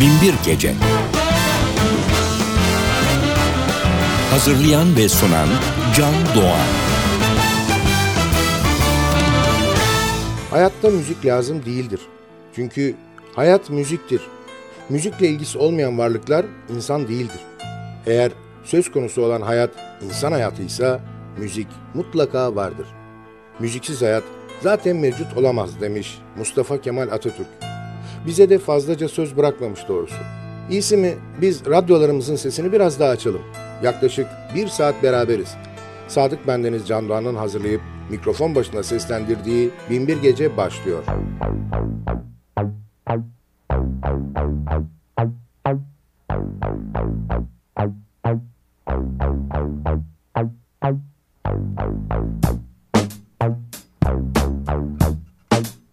Binbir Gece Hazırlayan ve sunan Can Doğan Hayatta müzik lazım değildir. Çünkü hayat müziktir. Müzikle ilgisi olmayan varlıklar insan değildir. Eğer söz konusu olan hayat insan hayatıysa müzik mutlaka vardır. Müziksiz hayat zaten mevcut olamaz demiş Mustafa Kemal Atatürk bize de fazlaca söz bırakmamış doğrusu. İyisi mi biz radyolarımızın sesini biraz daha açalım. Yaklaşık bir saat beraberiz. Sadık Bendeniz Can Doğan'ın hazırlayıp mikrofon başına seslendirdiği Binbir Gece başlıyor.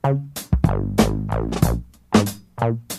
Thank you. Out.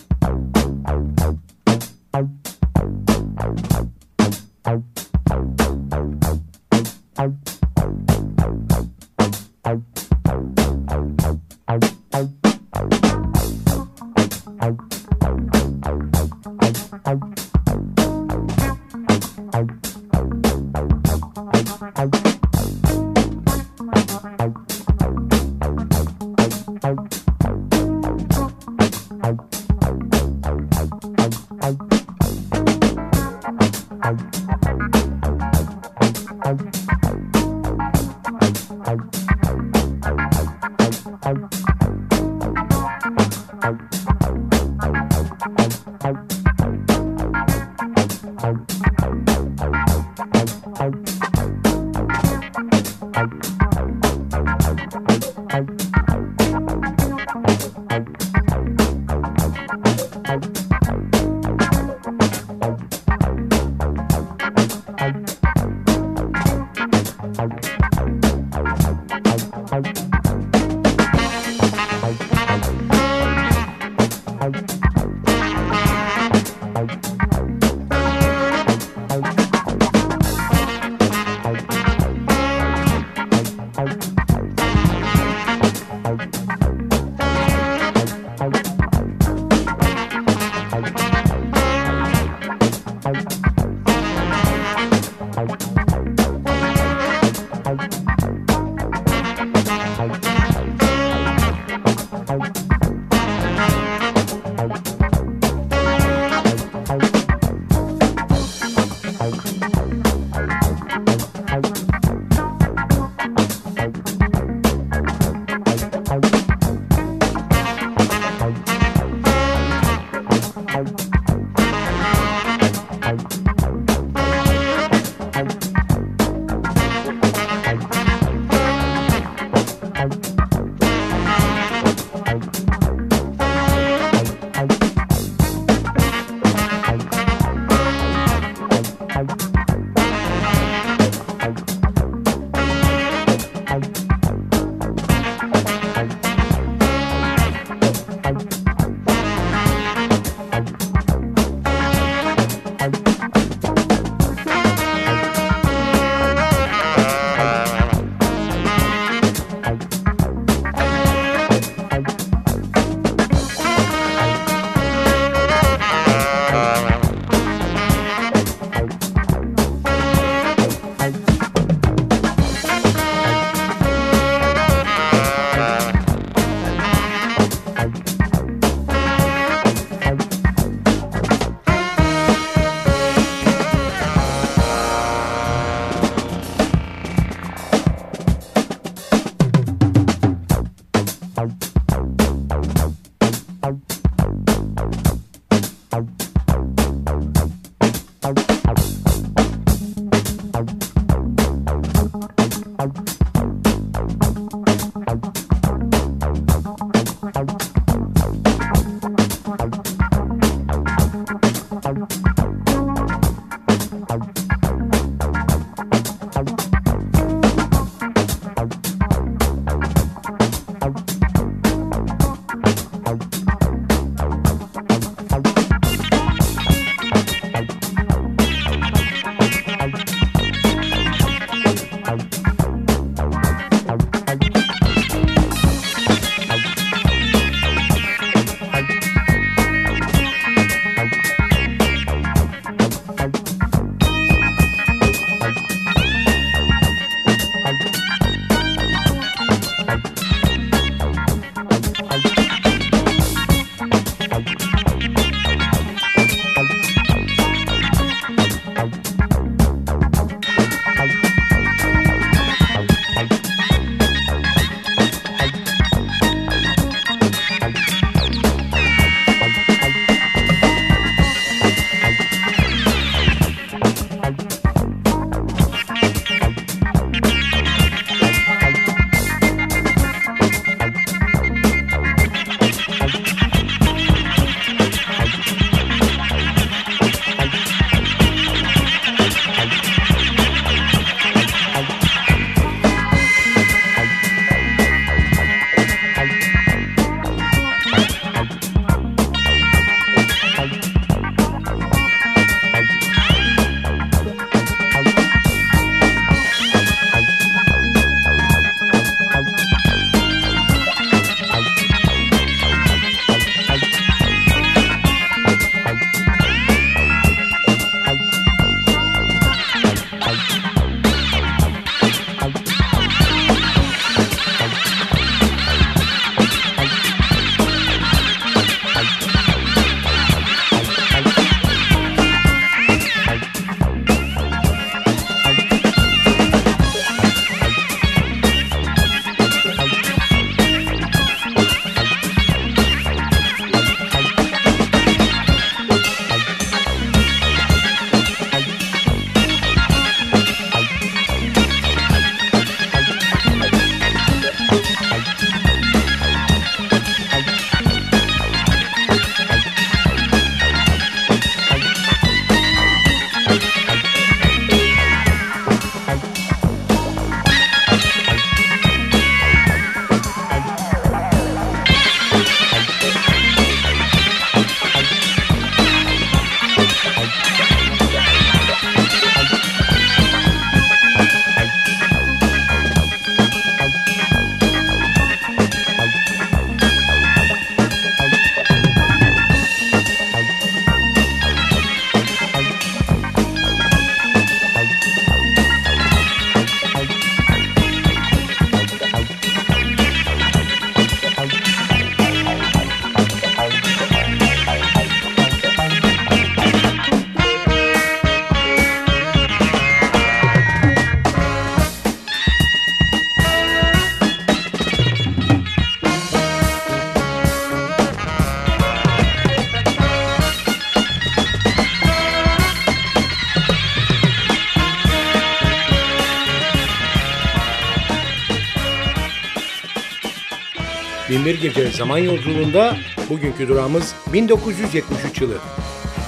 Binbir Gece Zaman Yolculuğunda bugünkü durağımız 1973 yılı.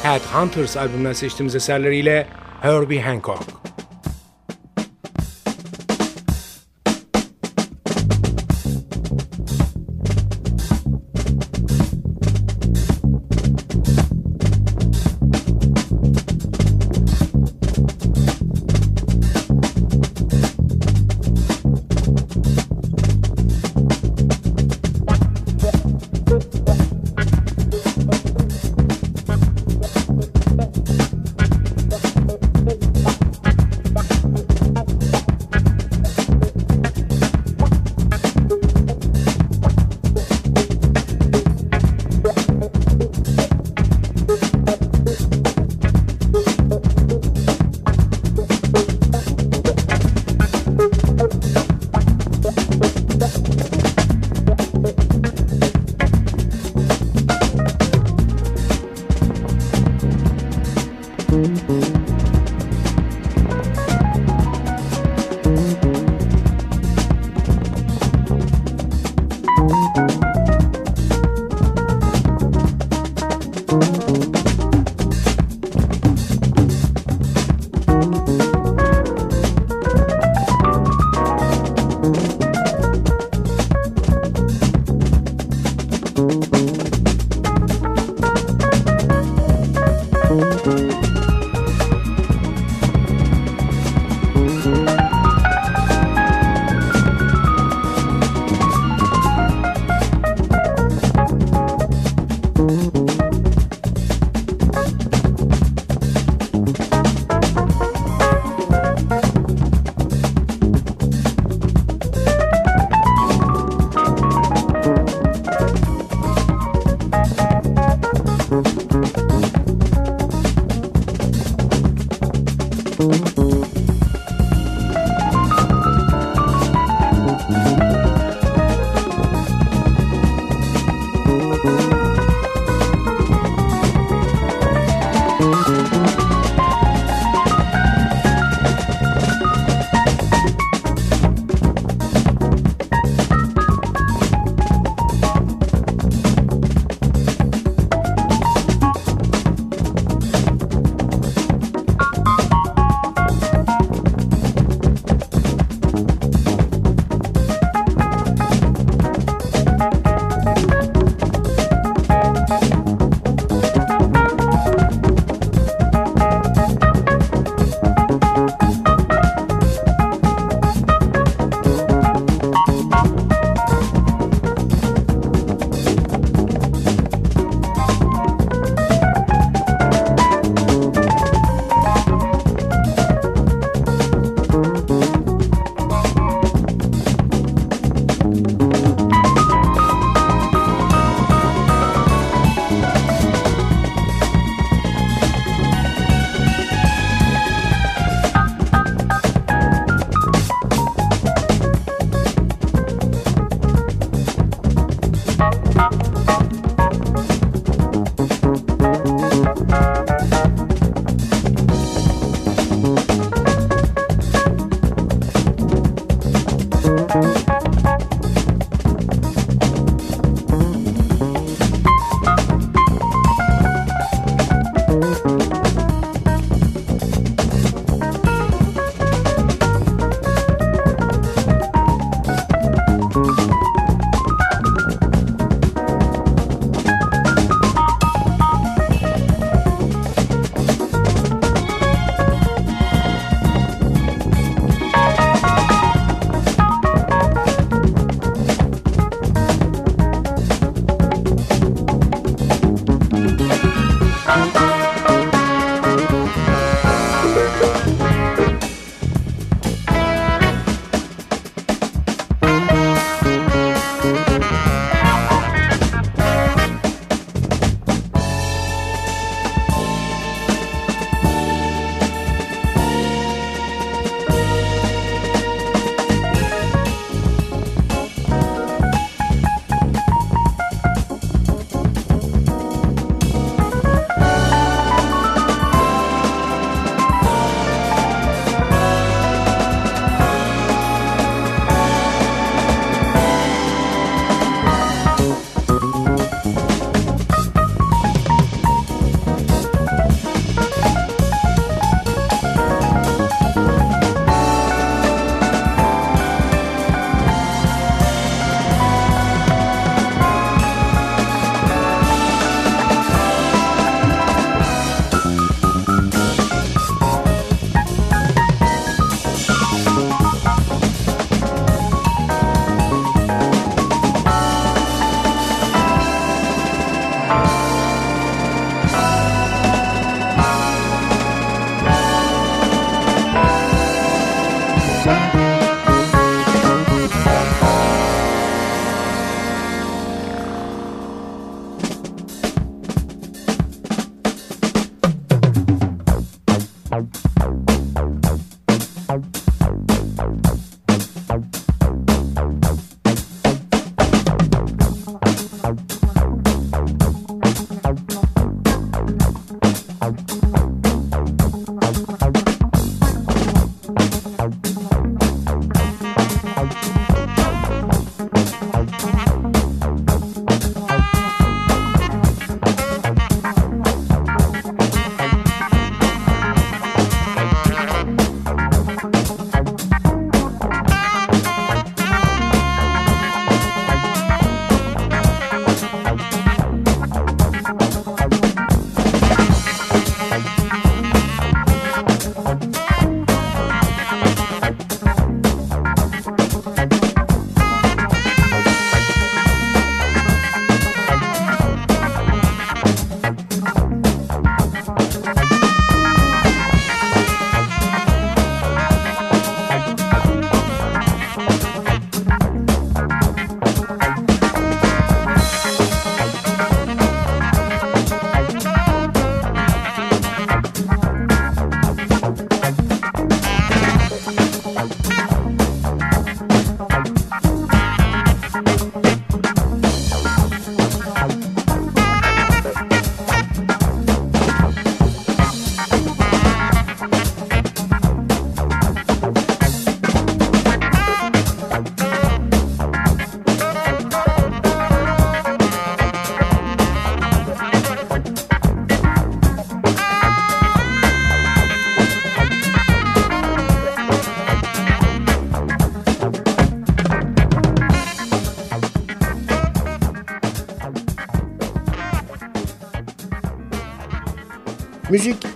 Headhunters albümünden seçtiğimiz eserleriyle Herbie Hancock.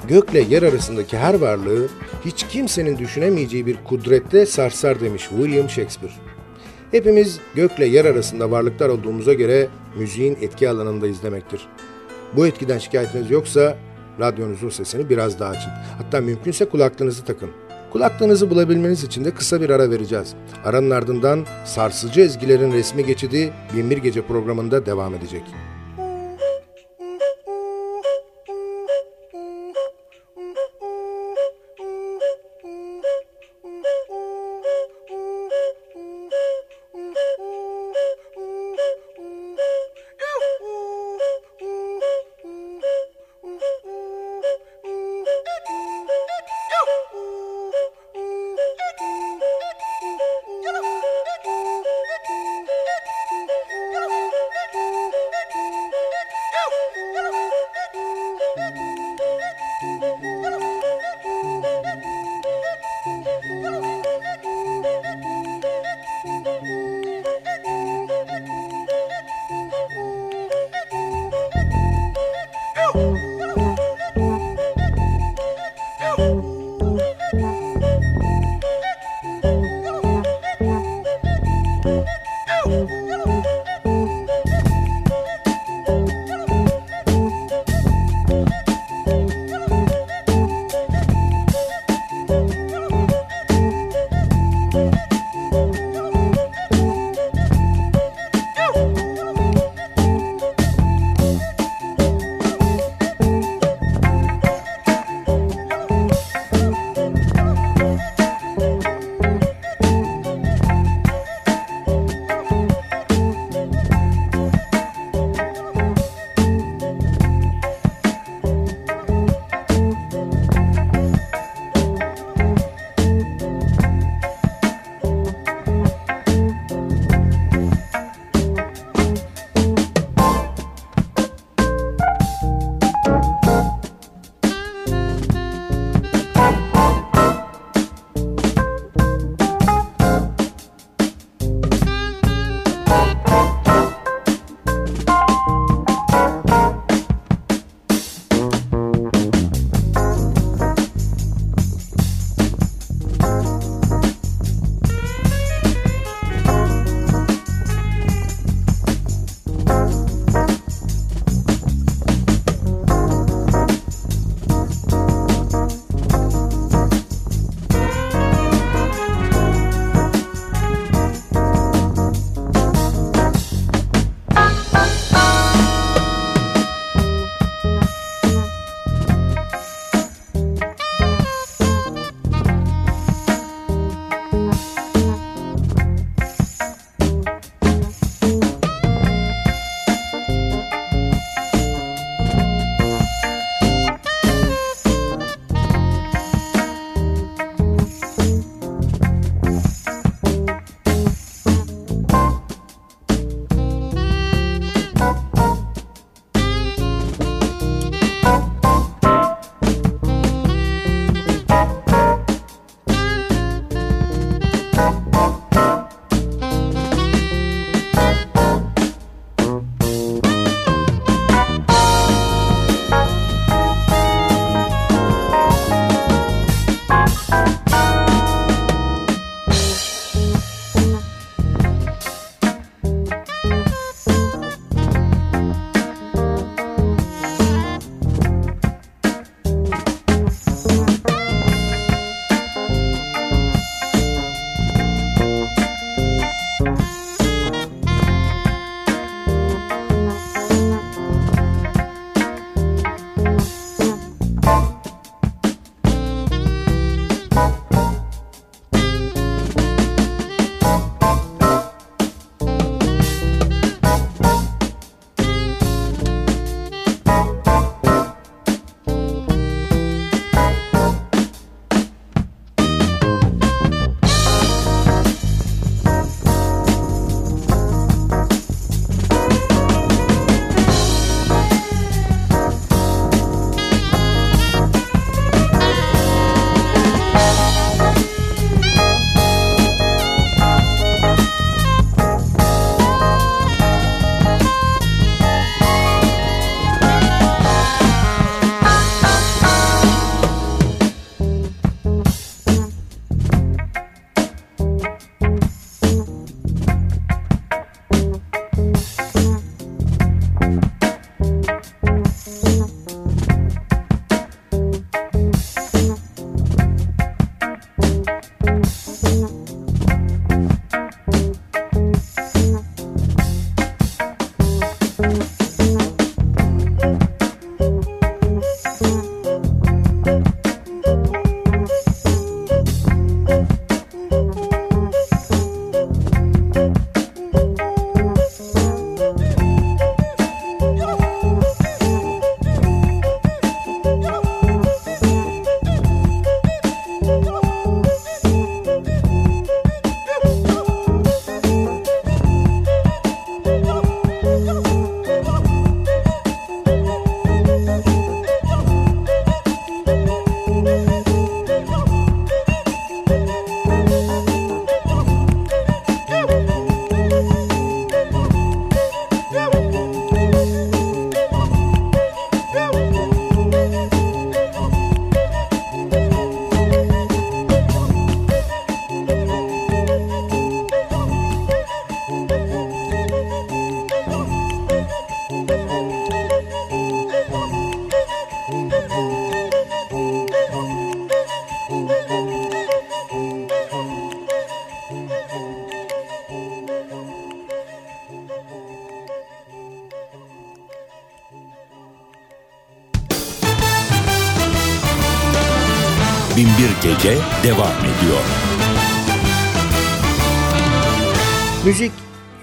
Gökle yer arasındaki her varlığı hiç kimsenin düşünemeyeceği bir kudrette sarsar demiş William Shakespeare. Hepimiz gökle yer arasında varlıklar olduğumuza göre müziğin etki alanında izlemektir. Bu etkiden şikayetiniz yoksa radyonuzun sesini biraz daha açın. Hatta mümkünse kulaklığınızı takın. Kulaklığınızı bulabilmeniz için de kısa bir ara vereceğiz. Aranın ardından sarsıcı ezgilerin resmi geçidi Binbir Gece programında devam edecek.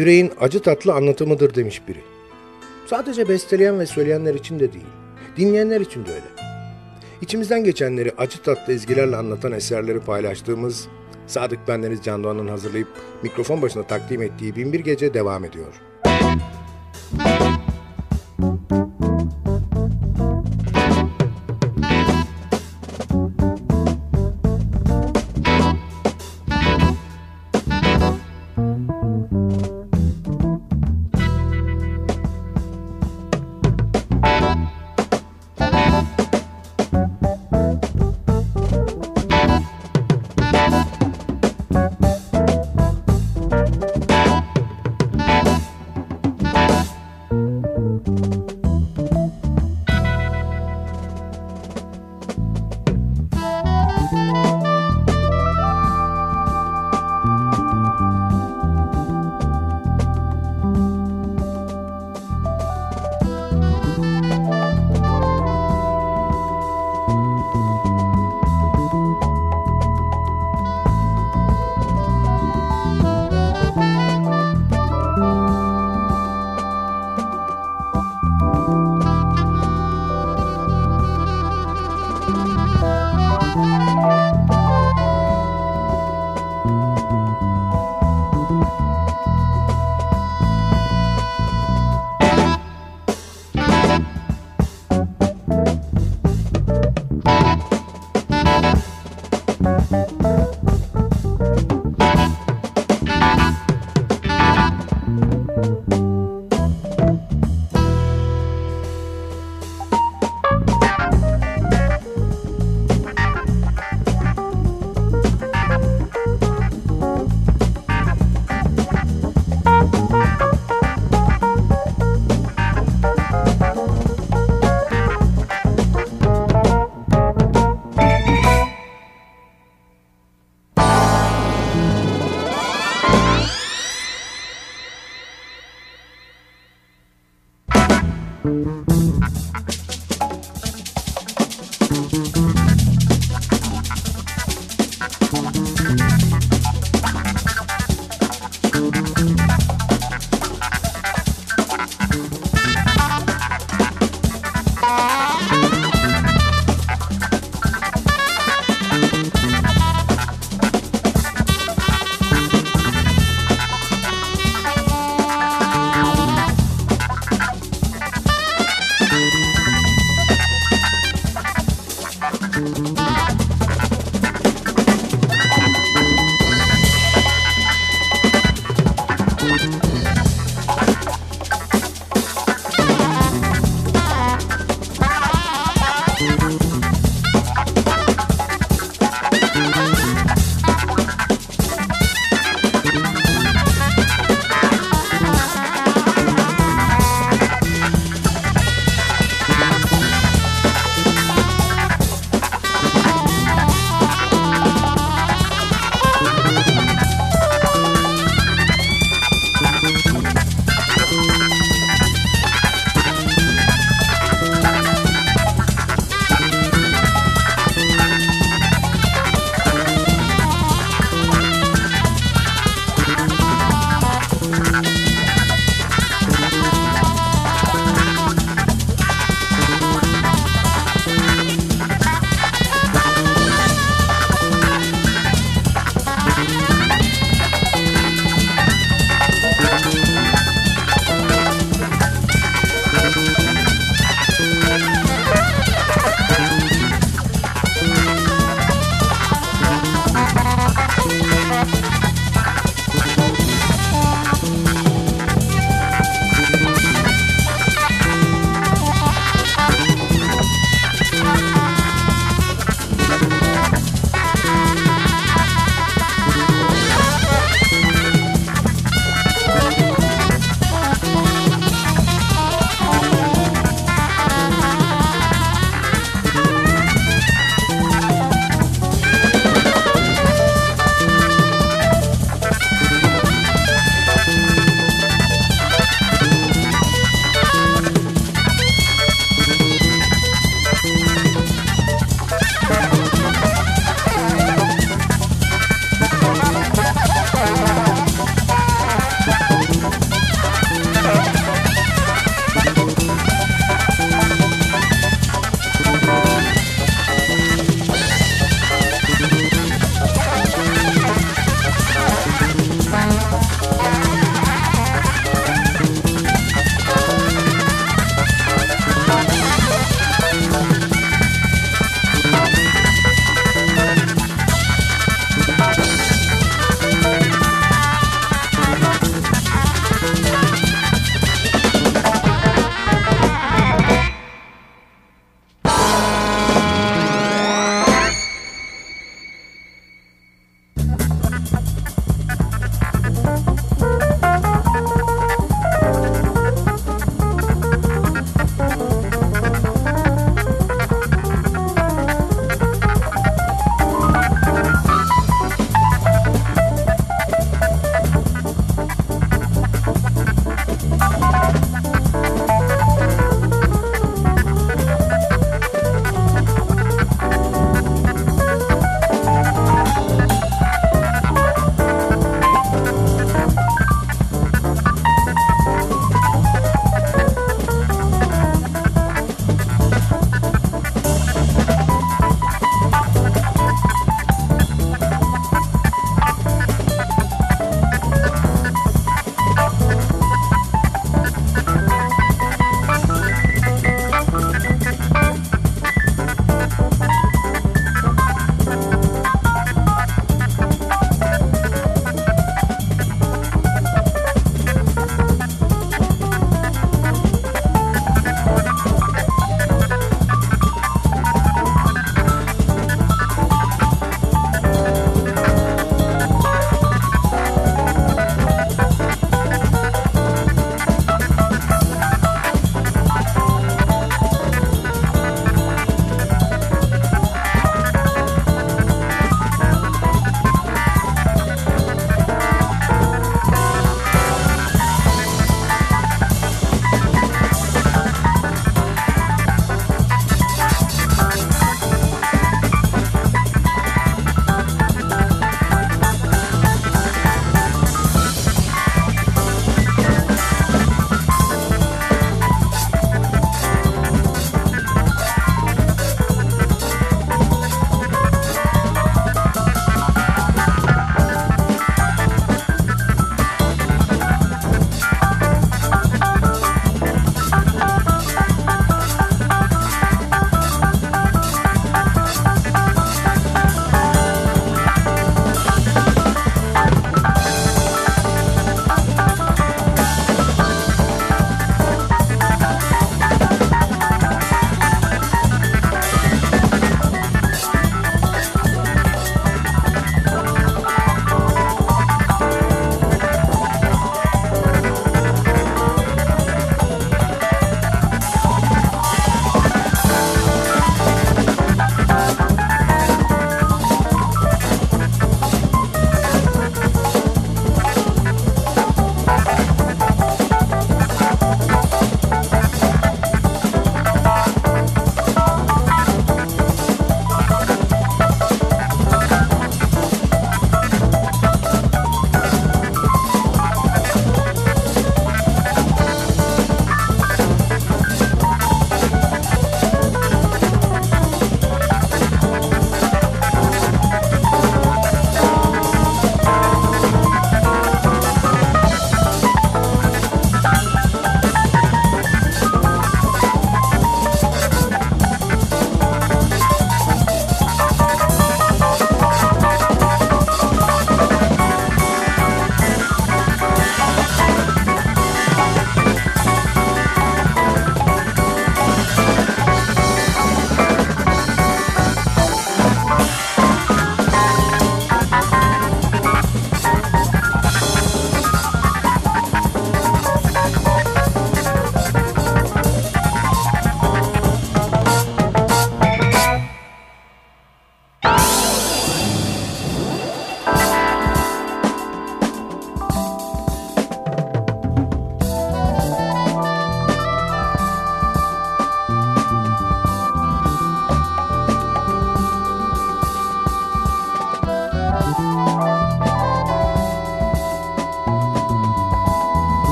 Yüreğin acı tatlı anlatımıdır demiş biri. Sadece besteleyen ve söyleyenler için de değil, dinleyenler için de öyle. İçimizden geçenleri acı tatlı ezgilerle anlatan eserleri paylaştığımız Sadık Bendeniz Can Doğan'ın hazırlayıp mikrofon başına takdim ettiği Binbir Gece devam ediyor. Bad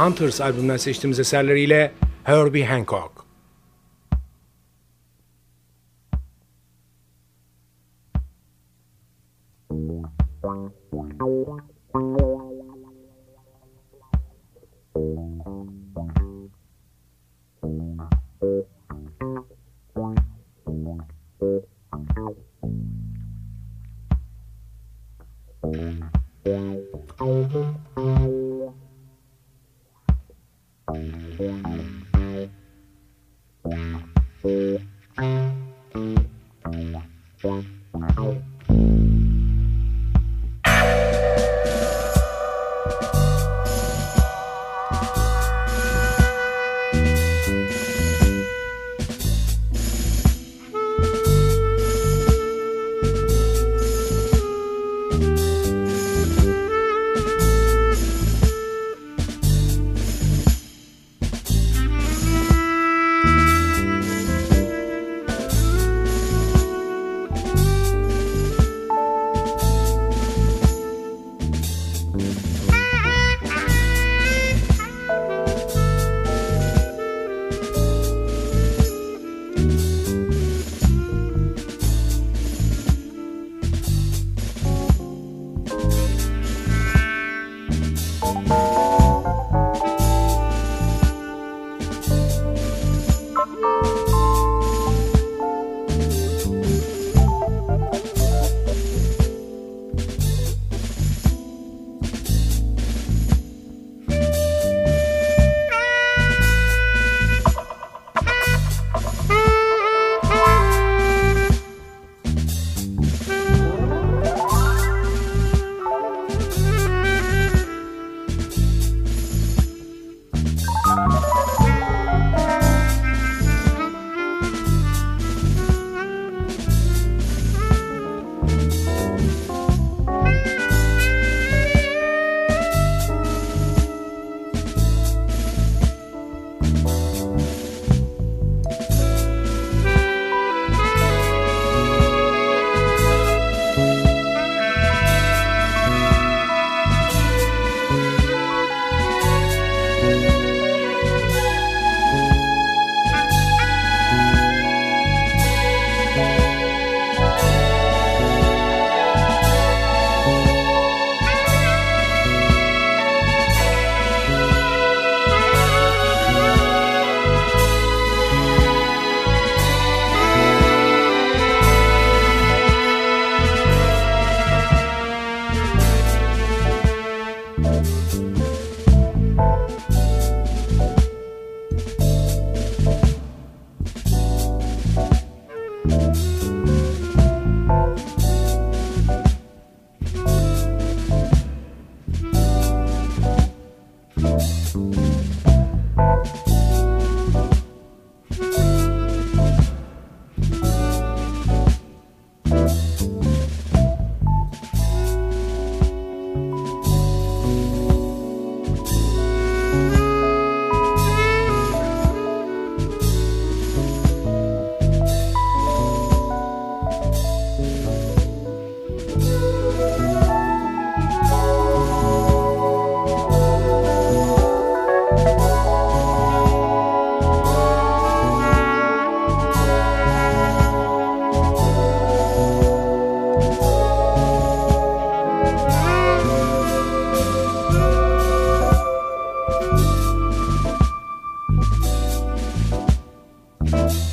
Hunters albümünden seçtiğimiz eserleriyle Herbie Hancock.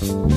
you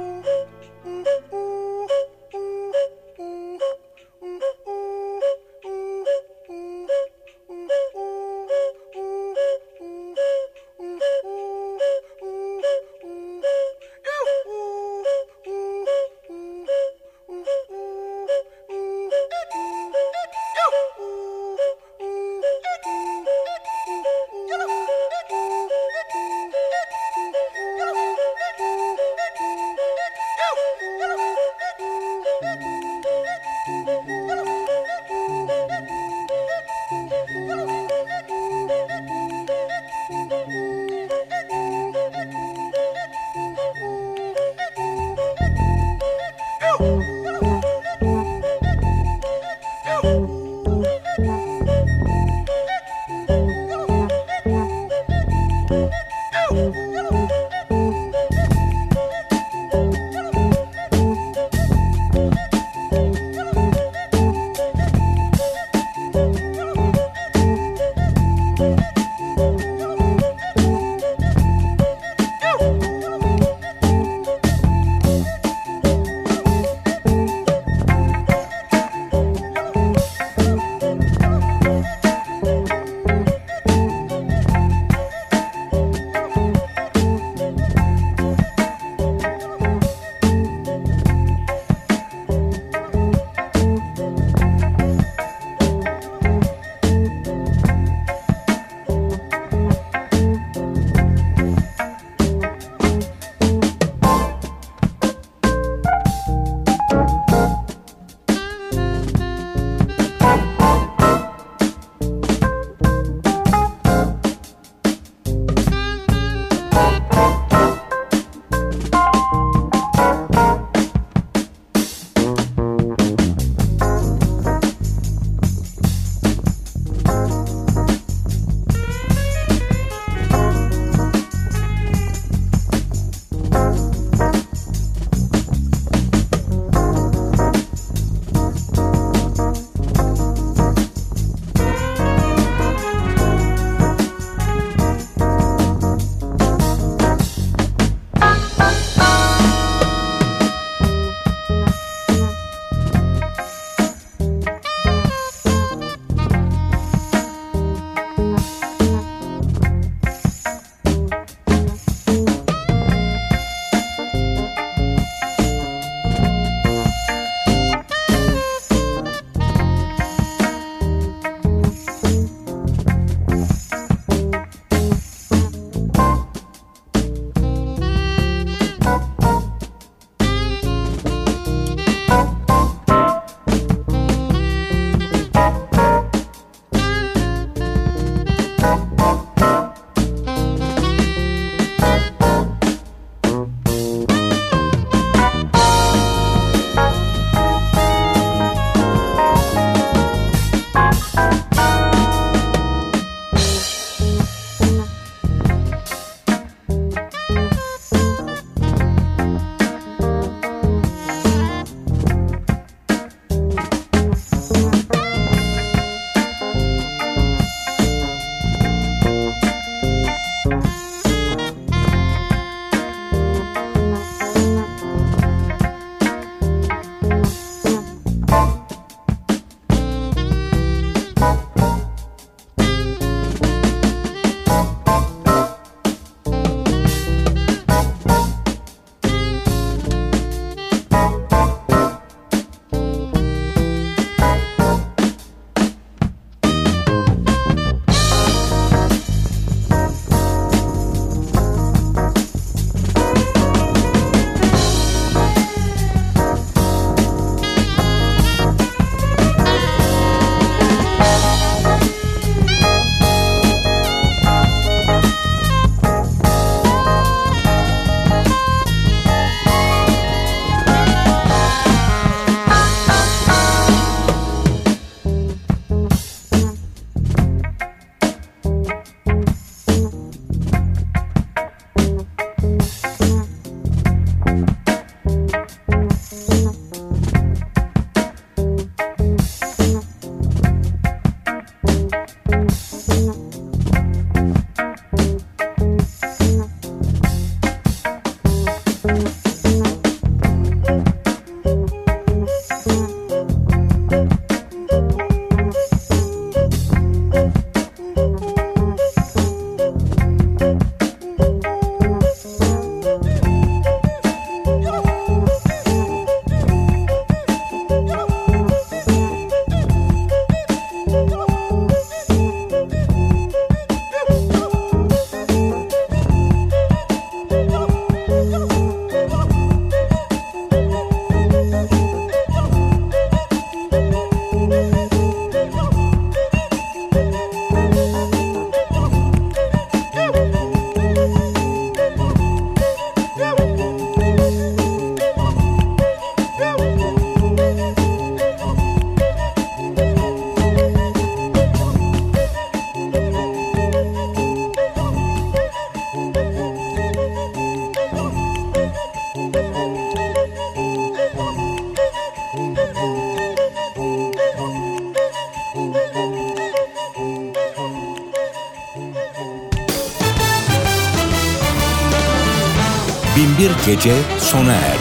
Gece sona erdi.